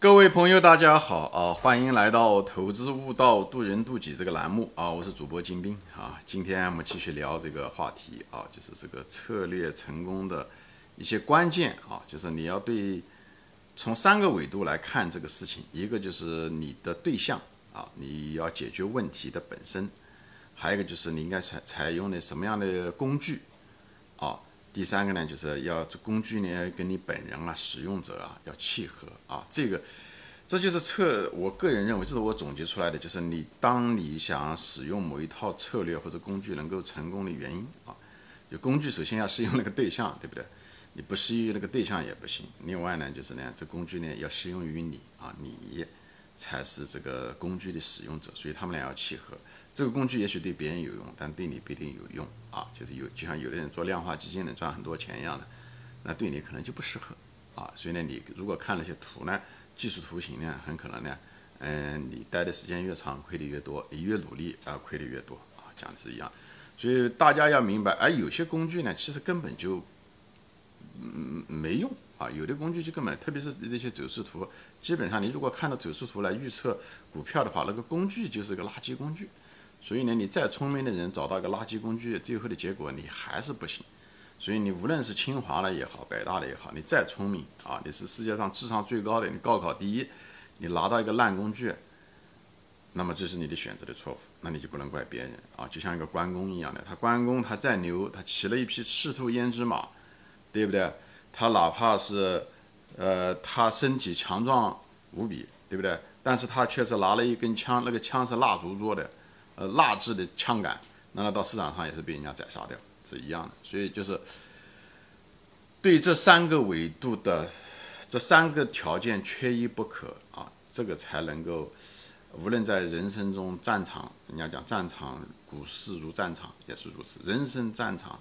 各位朋友，大家好啊！欢迎来到投资悟道渡人渡己这个栏目啊！我是主播金兵啊！今天我们继续聊这个话题啊，就是这个策略成功的一些关键啊，就是你要对从三个维度来看这个事情，一个就是你的对象啊，你要解决问题的本身，还有一个就是你应该采采用的什么样的工具啊。第三个呢，就是要这工具呢跟你本人啊、使用者啊要契合啊，这个这就是策。我个人认为，这是我总结出来的，就是你当你想使用某一套策略或者工具能够成功的原因啊。有工具首先要适用那个对象，对不对？你不适应那个对象也不行。另外呢，就是呢，这工具呢要适用于你啊，你。才是这个工具的使用者，所以他们俩要契合。这个工具也许对别人有用，但对你不一定有用啊。就是有，就像有的人做量化基金能赚很多钱一样的，那对你可能就不适合啊。所以呢，你如果看那些图呢，技术图形呢，很可能呢，嗯，你待的时间越长，亏的越多；你越努力啊，亏的越多啊，讲的是一样。所以大家要明白，而有些工具呢，其实根本就嗯没用。啊，有的工具就根本，特别是那些走势图，基本上你如果看到走势图来预测股票的话，那个工具就是个垃圾工具。所以呢，你再聪明的人找到一个垃圾工具，最后的结果你还是不行。所以你无论是清华的也好，北大的也好，你再聪明啊，你是世界上智商最高的，你高考第一，你拿到一个烂工具，那么这是你的选择的错误，那你就不能怪别人啊。就像一个关公一样的，他关公他再牛，他骑了一匹赤兔胭脂马，对不对？他哪怕是，呃，他身体强壮无比，对不对？但是他却是拿了一根枪，那个枪是蜡烛做的，呃，蜡制的枪杆，那他到市场上也是被人家宰杀掉，是一样的。所以就是，对这三个维度的这三个条件缺一不可啊，这个才能够，无论在人生中战场，人家讲战场，股市如战场也是如此，人生战场。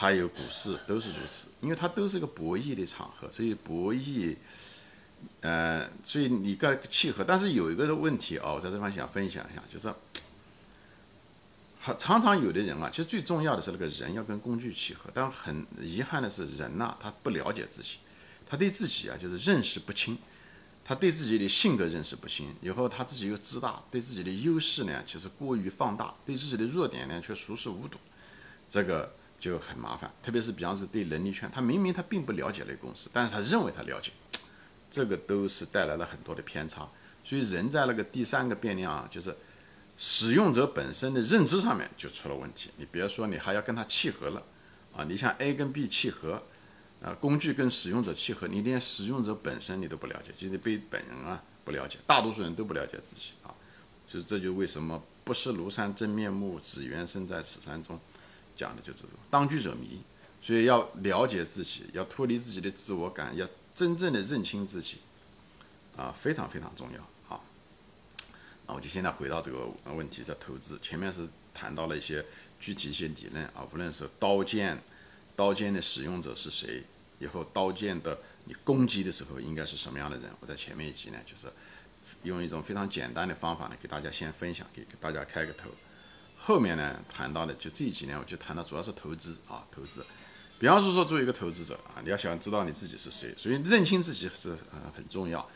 还有股市都是如此，因为它都是一个博弈的场合，所以博弈，呃，所以你该契合。但是有一个问题啊，我在这方想分享一下，就是，常常有的人啊，其实最重要的是那个人要跟工具契合，但很遗憾的是，人呐，他不了解自己，他对自己啊就是认识不清，他对自己的性格认识不清，以后他自己又自大，对自己的优势呢其实过于放大，对自己的弱点呢却熟视无睹，这个。就很麻烦，特别是比方说对能力圈，他明明他并不了解那个公司，但是他认为他了解，这个都是带来了很多的偏差。所以人在那个第三个变量啊，就是使用者本身的认知上面就出了问题。你别说你还要跟他契合了啊，你像 A 跟 B 契合，啊，工具跟使用者契合，你连使用者本身你都不了解，就是被本人啊不了解，大多数人都不了解自己啊，就是这就为什么不识庐山真面目，只缘身在此山中。讲的就这种当局者迷，所以要了解自己，要脱离自己的自我感，要真正的认清自己，啊，非常非常重要啊。那我就现在回到这个问题，在投资前面是谈到了一些具体一些理论啊，无论是刀剑，刀剑的使用者是谁，以后刀剑的你攻击的时候应该是什么样的人，我在前面一集呢，就是用一种非常简单的方法呢，给大家先分享，给给大家开个头。后面呢谈到的就这几年，我就谈到主要是投资啊，投资。比方说说作为一个投资者啊，你要想知道你自己是谁，所以认清自己是呃很重要，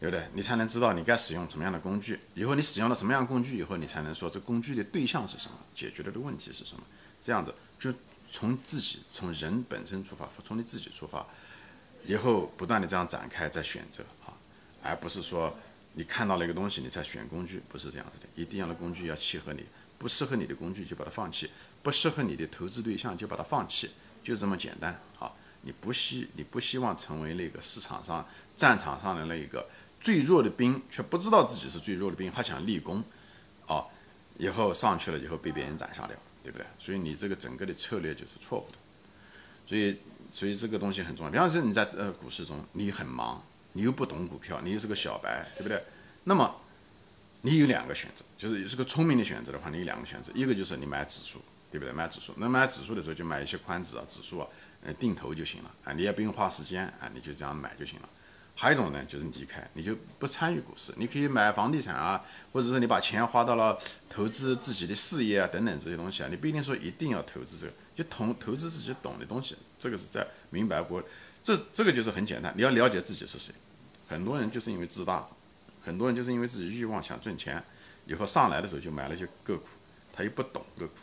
对不对？你才能知道你该使用什么样的工具。以后你使用了什么样的工具以后，你才能说这工具的对象是什么，解决的的问题是什么。这样子就从自己从人本身出发，从你自己出发，以后不断的这样展开再选择啊，而不是说你看到了一个东西你才选工具，不是这样子的，一定要的工具要契合你。不适合你的工具就把它放弃，不适合你的投资对象就把它放弃，就这么简单啊！你不希你不希望成为那个市场上战场上的那个最弱的兵，却不知道自己是最弱的兵，还想立功，啊，以后上去了以后被别人斩杀掉，对不对？所以你这个整个的策略就是错误的。所以所以这个东西很重要。比方说你在呃股市中，你很忙，你又不懂股票，你又是个小白，对不对？那么你有两个选择，就是也是个聪明的选择的话，你有两个选择，一个就是你买指数，对不对？买指数，那买指数的时候就买一些宽指啊、指数啊，呃，定投就行了啊，你也不用花时间啊，你就这样买就行了。还有一种呢，就是离开，你就不参与股市，你可以买房地产啊，或者是你把钱花到了投资自己的事业啊等等这些东西啊，你不一定说一定要投资这个，就投投资自己懂的东西，这个是在明白过，这这个就是很简单，你要了解自己是谁，很多人就是因为自大，很多人就是因为自己欲望想挣钱，以后上来的时候就买了些个股，他又不懂个股，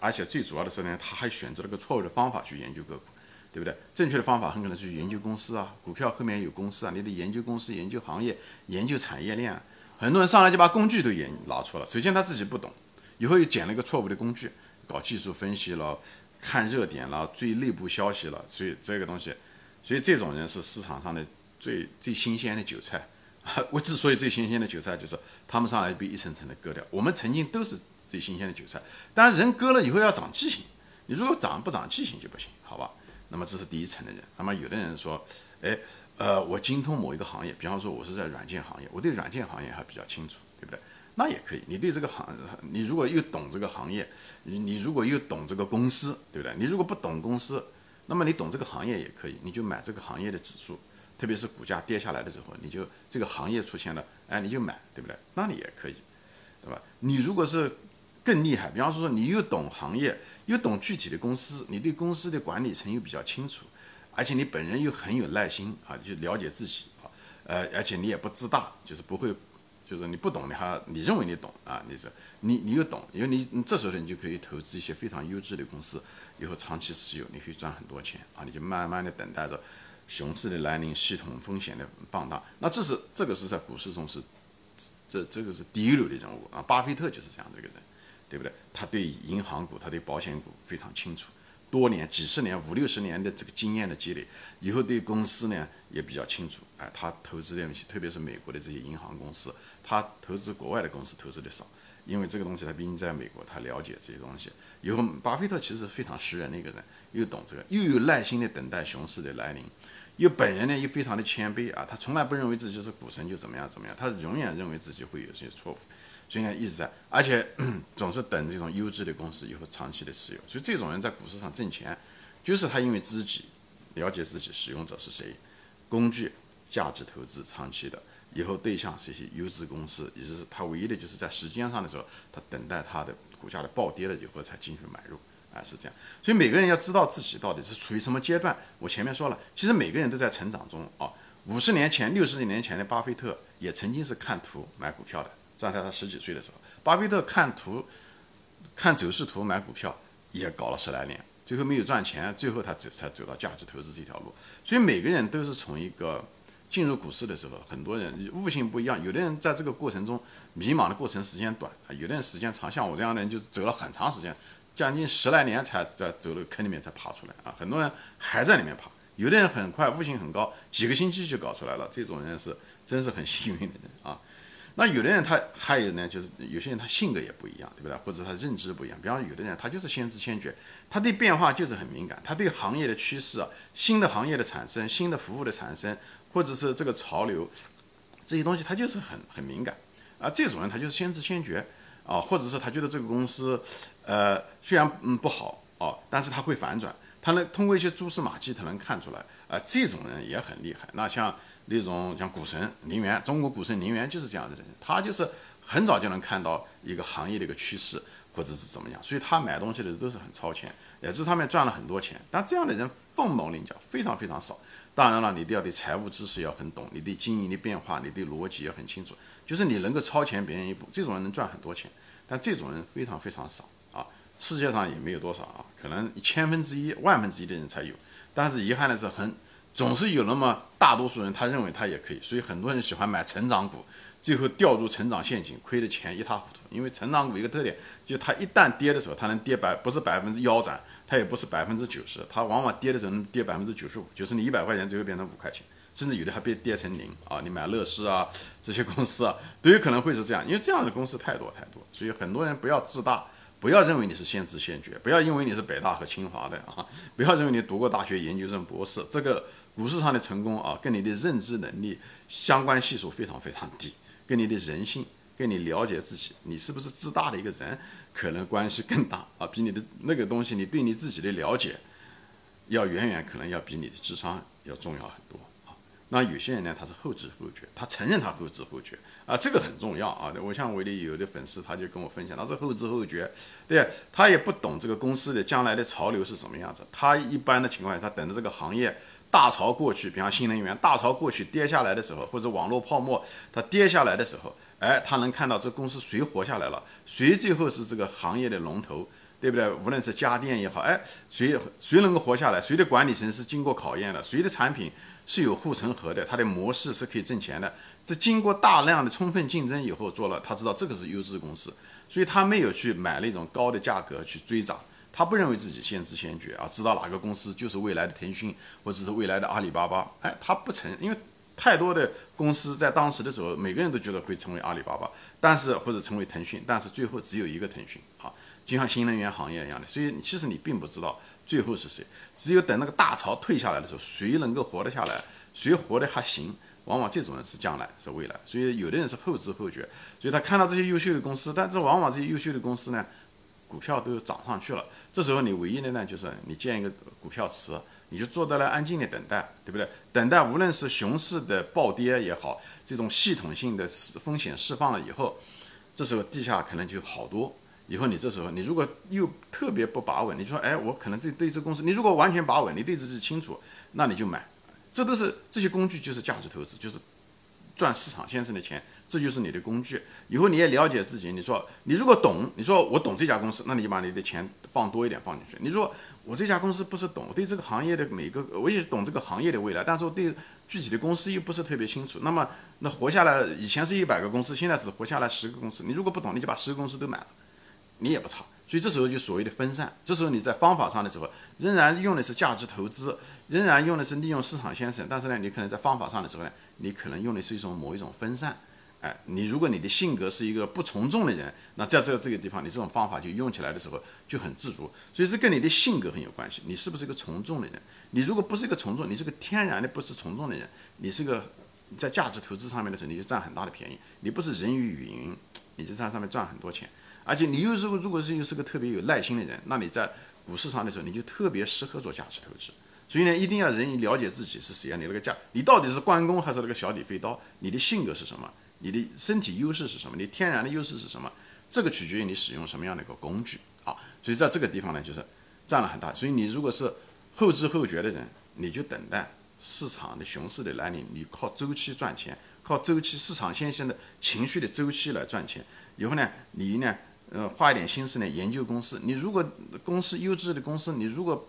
而且最主要的是呢，他还选择了个错误的方法去研究个股，对不对？正确的方法很可能是去研究公司啊，股票后面有公司啊，你得研究公司、研究行业、研究产业链。很多人上来就把工具都研拿错了，首先他自己不懂，以后又捡了一个错误的工具，搞技术分析了，看热点了，追内部消息了，所以这个东西，所以这种人是市场上的最最新鲜的韭菜。我之所以最新鲜的韭菜，就是他们上来被一层层的割掉。我们曾经都是最新鲜的韭菜，但人割了以后要长记性，你如果长不长记性就不行，好吧？那么这是第一层的人。那么有的人说，哎。呃，我精通某一个行业，比方说，我是在软件行业，我对软件行业还比较清楚，对不对？那也可以。你对这个行，你如果又懂这个行业，你你如果又懂这个公司，对不对？你如果不懂公司，那么你懂这个行业也可以，你就买这个行业的指数，特别是股价跌下来的时候，你就这个行业出现了，哎，你就买，对不对？那你也可以，对吧？你如果是更厉害，比方说你又懂行业，又懂具体的公司，你对公司的管理层又比较清楚。而且你本人又很有耐心啊，就了解自己啊，呃，而且你也不自大，就是不会，就是你不懂你还你认为你懂啊，你是你你又懂，因为你你这时候你就可以投资一些非常优质的公司，以后长期持有，你可以赚很多钱啊，你就慢慢的等待着熊市的来临，系统风险的放大。那这是这个是在股市中是这这个是第一流的人物啊，巴菲特就是这样的一个人，对不对？他对银行股，他对保险股非常清楚。多年、几十年、五六十年的这个经验的积累，以后对公司呢也比较清楚。哎，他投资的东西，特别是美国的这些银行公司，他投资国外的公司投资的少，因为这个东西他毕竟在美国，他了解这些东西。以后，巴菲特其实非常识人的一个人，又懂这个，又有耐心的等待熊市的来临，又本人呢又非常的谦卑啊，他从来不认为自己是股神就怎么样怎么样，他永远认为自己会有些错误。所以呢，一直在，而且 总是等这种优质的公司以后长期的持有。所以这种人在股市上挣钱，就是他因为自己了解自己使用者是谁，工具价值投资长期的，以后对象是一些优质公司，也就是他唯一的就是在时间上的时候，他等待他的股价的暴跌了以后才进去买入，啊是这样。所以每个人要知道自己到底是处于什么阶段。我前面说了，其实每个人都在成长中啊。五十年前、六十年前的巴菲特也曾经是看图买股票的。站在他十几岁的时候，巴菲特看图、看走势图买股票也搞了十来年，最后没有赚钱，最后他走才走到价值投资这条路。所以每个人都是从一个进入股市的时候，很多人悟性不一样，有的人在这个过程中迷茫的过程时间短，有的人时间长，像我这样的人就走了很长时间，将近十来年才在走了坑里面才爬出来啊。很多人还在里面爬，有的人很快悟性很高，几个星期就搞出来了，这种人是真是很幸运的人啊。那有的人他还有呢，就是有些人他性格也不一样，对不对？或者他认知不一样。比方有的人他就是先知先觉，他对变化就是很敏感，他对行业的趋势啊、新的行业的产生、新的服务的产生，或者是这个潮流这些东西，他就是很很敏感啊。这种人他就是先知先觉啊，或者是他觉得这个公司呃虽然嗯不好哦，但是他会反转，他能通过一些蛛丝马迹他能看出来啊。这种人也很厉害。那像。那种像股神林园，中国股神林园就是这样的人，他就是很早就能看到一个行业的一个趋势或者是怎么样，所以他买东西的时候都是很超前，也这上面赚了很多钱。但这样的人凤毛麟角，非常非常少。当然了，你都要对财务知识要很懂，你对经营的变化，你对逻辑要很清楚，就是你能够超前别人一步，这种人能赚很多钱。但这种人非常非常少啊，世界上也没有多少啊，可能千分之一、万分之一的人才有。但是遗憾的是很。总是有那么大多数人，他认为他也可以，所以很多人喜欢买成长股，最后掉入成长陷阱，亏的钱一塌糊涂。因为成长股一个特点，就它一旦跌的时候，它能跌百不是百分之腰斩，它也不是百分之九十，它往往跌的时候能跌百分之九十五，就是你一百块钱最后变成五块钱，甚至有的还被跌成零啊！你买乐视啊这些公司啊，都有可能会是这样，因为这样的公司太多太多，所以很多人不要自大。不要认为你是先知先觉，不要因为你是北大和清华的啊，不要认为你读过大学、研究生、博士，这个股市上的成功啊，跟你的认知能力相关系数非常非常低，跟你的人性、跟你了解自己，你是不是自大的一个人，可能关系更大啊，比你的那个东西，你对你自己的了解，要远远可能要比你的智商要重要很多。那有些人呢，他是后知后觉，他承认他后知后觉啊，这个很重要啊。我像我的有的粉丝，他就跟我分享，他说后知后觉，对他也不懂这个公司的将来的潮流是什么样子。他一般的情况下，他等着这个行业大潮过去，比方新能源大潮过去跌下来的时候，或者网络泡沫它跌下来的时候，哎，他能看到这公司谁活下来了，谁最后是这个行业的龙头，对不对？无论是家电也好，哎，谁谁能够活下来，谁的管理层是经过考验的，谁的产品是有护城河的，它的模式是可以挣钱的。这经过大量的充分竞争以后做了，他知道这个是优质公司，所以他没有去买那种高的价格去追涨。他不认为自己先知先觉啊，知道哪个公司就是未来的腾讯或者是未来的阿里巴巴。哎，他不承认，因为太多的公司在当时的时候，每个人都觉得会成为阿里巴巴，但是或者成为腾讯，但是最后只有一个腾讯啊，就像新能源行业一样的。所以其实你并不知道最后是谁，只有等那个大潮退下来的时候，谁能够活得下来，谁活得还行，往往这种人是将来是未来。所以有的人是后知后觉，所以他看到这些优秀的公司，但是往往这些优秀的公司呢。股票都涨上去了，这时候你唯一的呢，就是你建一个股票池，你就坐在那安静的等待，对不对？等待无论是熊市的暴跌也好，这种系统性的风险释放了以后，这时候地下可能就好多。以后你这时候你如果又特别不把稳，你说哎，我可能这对这公司，你如果完全把稳，你对自己清楚，那你就买。这都是这些工具就是价值投资，就是。赚市场先生的钱，这就是你的工具。以后你也了解自己。你说你如果懂，你说我懂这家公司，那你就把你的钱放多一点放进去。你说我这家公司不是懂，我对这个行业的每个，我也懂这个行业的未来，但是我对具体的公司又不是特别清楚。那么那活下来，以前是一百个公司，现在只活下来十个公司。你如果不懂，你就把十个公司都买了，你也不差。所以这时候就所谓的分散，这时候你在方法上的时候，仍然用的是价值投资，仍然用的是利用市场先生，但是呢，你可能在方法上的时候呢，你可能用的是一种某一种分散。哎，你如果你的性格是一个不从众的人，那在这个这个地方，你这种方法就用起来的时候就很自如。所以是跟你的性格很有关系，你是不是一个从众的人？你如果不是一个从众，你是个天然的不是从众的人，你是个在价值投资上面的时候，你就占很大的便宜。你不是人云亦云，你就在上面赚很多钱。而且你又是如果是又是个特别有耐心的人，那你在股市上的时候，你就特别适合做价值投资。所以呢，一定要人了解自己是谁啊？你那个价，你到底是关公还是那个小李飞刀？你的性格是什么？你的身体优势是什么？你天然的优势是什么？这个取决于你使用什么样的一个工具啊。所以在这个地方呢，就是占了很大。所以你如果是后知后觉的人，你就等待市场的熊市的来临，你靠周期赚钱，靠周期市场先生的情绪的周期来赚钱。以后呢，你呢？呃，花一点心思呢，研究公司。你如果公司优质的公司，你如果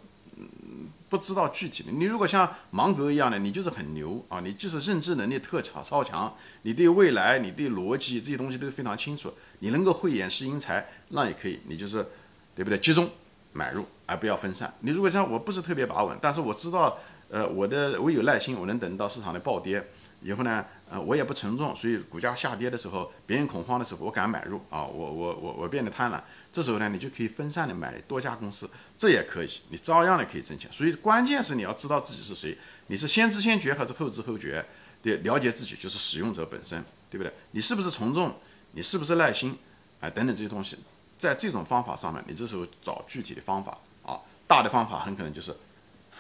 不知道具体的，你如果像芒格一样的，你就是很牛啊，你就是认知能力特超超强，你对未来、你对逻辑这些东西都非常清楚，你能够慧眼识英才，那也可以，你就是对不对？集中买入，而不要分散。你如果像我不是特别把稳，但是我知道，呃，我的我有耐心，我能等到市场的暴跌。以后呢，呃，我也不沉重，所以股价下跌的时候，别人恐慌的时候，我敢买入啊，我我我我变得贪婪，这时候呢，你就可以分散的买多家公司，这也可以，你照样的可以挣钱。所以关键是你要知道自己是谁，你是先知先觉还是后知后觉？对，了解自己就是使用者本身，对不对？你是不是从众？你是不是耐心？哎，等等这些东西，在这种方法上面，你这时候找具体的方法啊，大的方法很可能就是，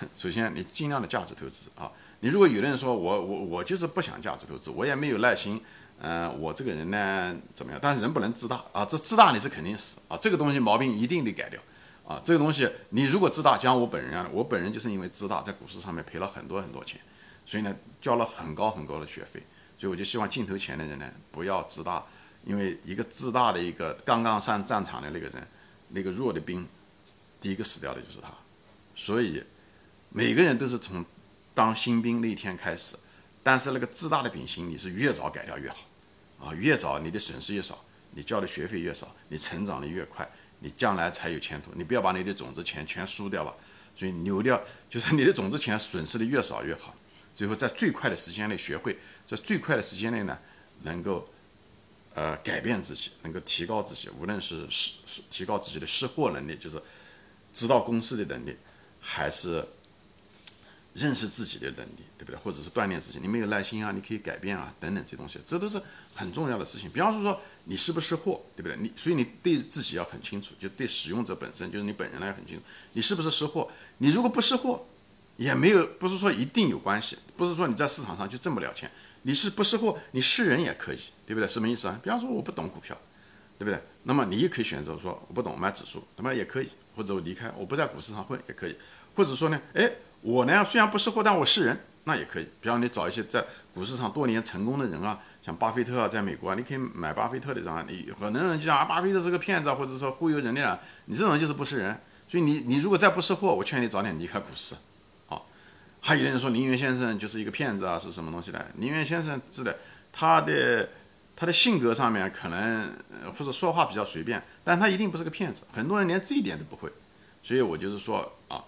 首先你尽量的价值投资啊。你如果有的人说我我我就是不想价值投资，我也没有耐心，嗯，我这个人呢怎么样？但是人不能自大啊，这自大你是肯定死啊，这个东西毛病一定得改掉啊，这个东西你如果自大，像我本人啊，我本人就是因为自大，在股市上面赔了很多很多钱，所以呢交了很高很高的学费，所以我就希望镜头前的人呢不要自大，因为一个自大的一个刚刚上战场的那个人，那个弱的兵，第一个死掉的就是他，所以每个人都是从。当新兵那一天开始，但是那个自大的秉性，你是越早改掉越好，啊，越早你的损失越少，你交的学费越少，你成长的越快，你将来才有前途。你不要把你的种子钱全输掉了，所以留掉就是你的种子钱损失的越少越好。最后在最快的时间内学会，在最快的时间内呢，能够呃改变自己，能够提高自己，无论是识提高自己的识货能力，就是知道公司的能力，还是。认识自己的能力，对不对？或者是锻炼自己，你没有耐心啊，你可以改变啊，等等这些东西，这都是很重要的事情。比方说，说你是不是货，对不对？你所以你对自己要很清楚，就对使用者本身，就是你本人来很清楚，你是不是识货？你如果不识货，也没有，不是说一定有关系，不是说你在市场上就挣不了钱。你是不识货，你识人也可以，对不对？什么意思啊？比方说我不懂股票，对不对？那么你也可以选择说我不懂买指数，那么也可以，或者我离开，我不在股市上混也可以，或者说呢，哎。我呢虽然不识货，但我是人，那也可以。比方你找一些在股市上多年成功的人啊，像巴菲特啊，在美国啊，你可以买巴菲特的账。你很多人就讲啊，巴菲特是个骗子，或者说忽悠人的啊，你这种人就是不是人。所以你你如果再不识货，我劝你早点离开股市。好，还有的人说林园先生就是一个骗子啊，是什么东西呢？林园先生是的，他的他的性格上面可能或者说话比较随便，但他一定不是个骗子。很多人连这一点都不会。所以我就是说啊。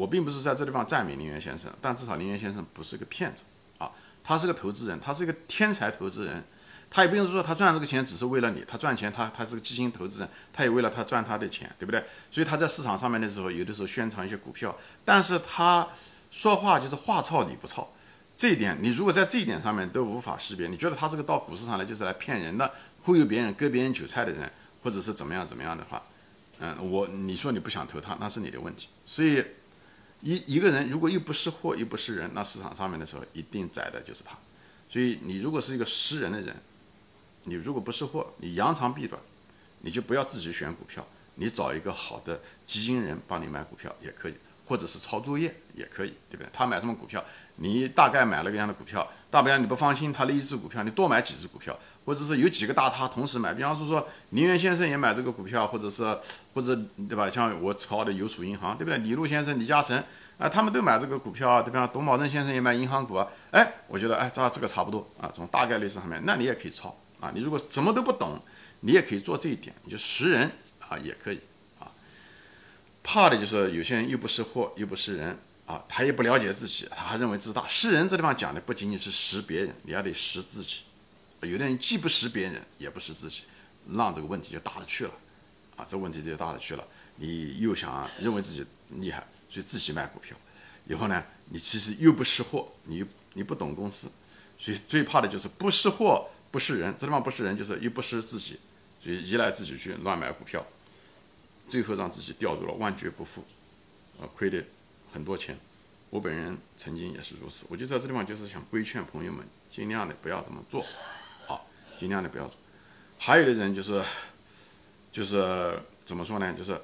我并不是在这地方赞美林园先生，但至少林园先生不是个骗子啊，他是个投资人，他是一个天才投资人，他也不是说他赚这个钱只是为了你，他赚钱他他是个基金投资人，他也为了他赚他的钱，对不对？所以他在市场上面的时候，有的时候宣传一些股票，但是他说话就是话糙理不糙，这一点你如果在这一点上面都无法识别，你觉得他这个到股市上来就是来骗人的，忽悠别人割别人韭菜的人，或者是怎么样怎么样的话，嗯，我你说你不想投他，那是你的问题，所以。一一个人如果又不识货又不识人，那市场上面的时候一定宰的就是他。所以你如果是一个识人的人，你如果不识货，你扬长避短，你就不要自己选股票，你找一个好的基金人帮你买股票也可以。或者是抄作业也可以，对不对？他买什么股票，你大概买了个样的股票，大不了你不放心他的一只股票，你多买几只股票，或者是有几个大他同时买。比方说说林源先生也买这个股票，或者是或者对吧？像我抄的邮储银行，对不对？李路先生、李嘉诚啊，他们都买这个股票啊，对吧？董宝珍先生也买银行股啊，哎，我觉得哎，这这个差不多啊，从大概率上面，那你也可以抄啊。你如果什么都不懂，你也可以做这一点，你就识人啊，也可以啊。怕的就是有些人又不识货又不识人啊，他也不了解自己，他还认为自大。识人这地方讲的不仅仅是识别人，你要得识自己。有的人既不识别人，也不识自己，让这个问题就大了去了啊，这问题就大了去了。你又想认为自己厉害，所以自己买股票，以后呢，你其实又不识货，你你不懂公司，所以最怕的就是不识货不识人。这地方不识人，就是又不识自己，所以依赖自己去乱买股票。最后让自己掉入了万劫不复，啊，亏的很多钱。我本人曾经也是如此。我就在这地方就是想规劝朋友们，尽量的不要这么做，尽量的不要做。还有的人就是，就是怎么说呢？就是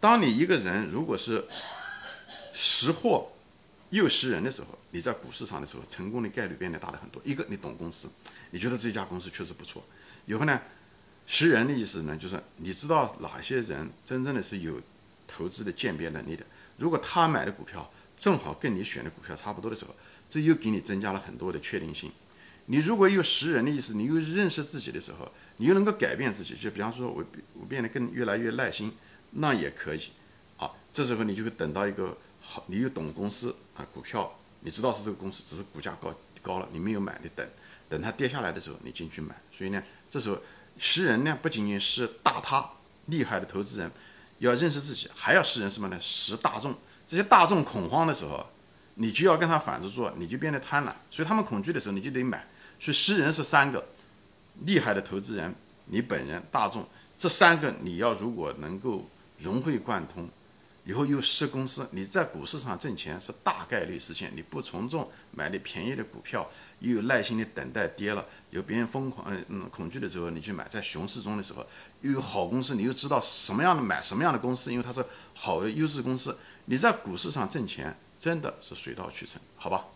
当你一个人如果是识货又识人的时候，你在股市上的时候，成功的概率变得大的很多。一个你懂公司，你觉得这家公司确实不错，以后呢？识人的意思呢，就是你知道哪些人真正的是有投资的鉴别能力的。如果他买的股票正好跟你选的股票差不多的时候，这又给你增加了很多的确定性。你如果有识人的意思，你又认识自己的时候，你又能够改变自己。就比方说，我我变得更越来越耐心，那也可以啊。这时候你就会等到一个好，你又懂公司啊，股票你知道是这个公司，只是股价高高了，你没有买的，等等它跌下来的时候你进去买。所以呢，这时候。识人呢，不仅仅是大他厉害的投资人，要认识自己，还要识人什么呢？识大众。这些大众恐慌的时候，你就要跟他反着做，你就变得贪婪。所以他们恐惧的时候，你就得买。所以识人是三个厉害的投资人，你本人大众这三个你要如果能够融会贯通。以后又是公司，你在股市上挣钱是大概率实现。你不从众，买的便宜的股票，又有耐心的等待跌了，有别人疯狂嗯恐惧的时候，你去买，在熊市中的时候，又有好公司，你又知道什么样的买什么样的公司，因为它是好的优质公司。你在股市上挣钱真的是水到渠成，好吧？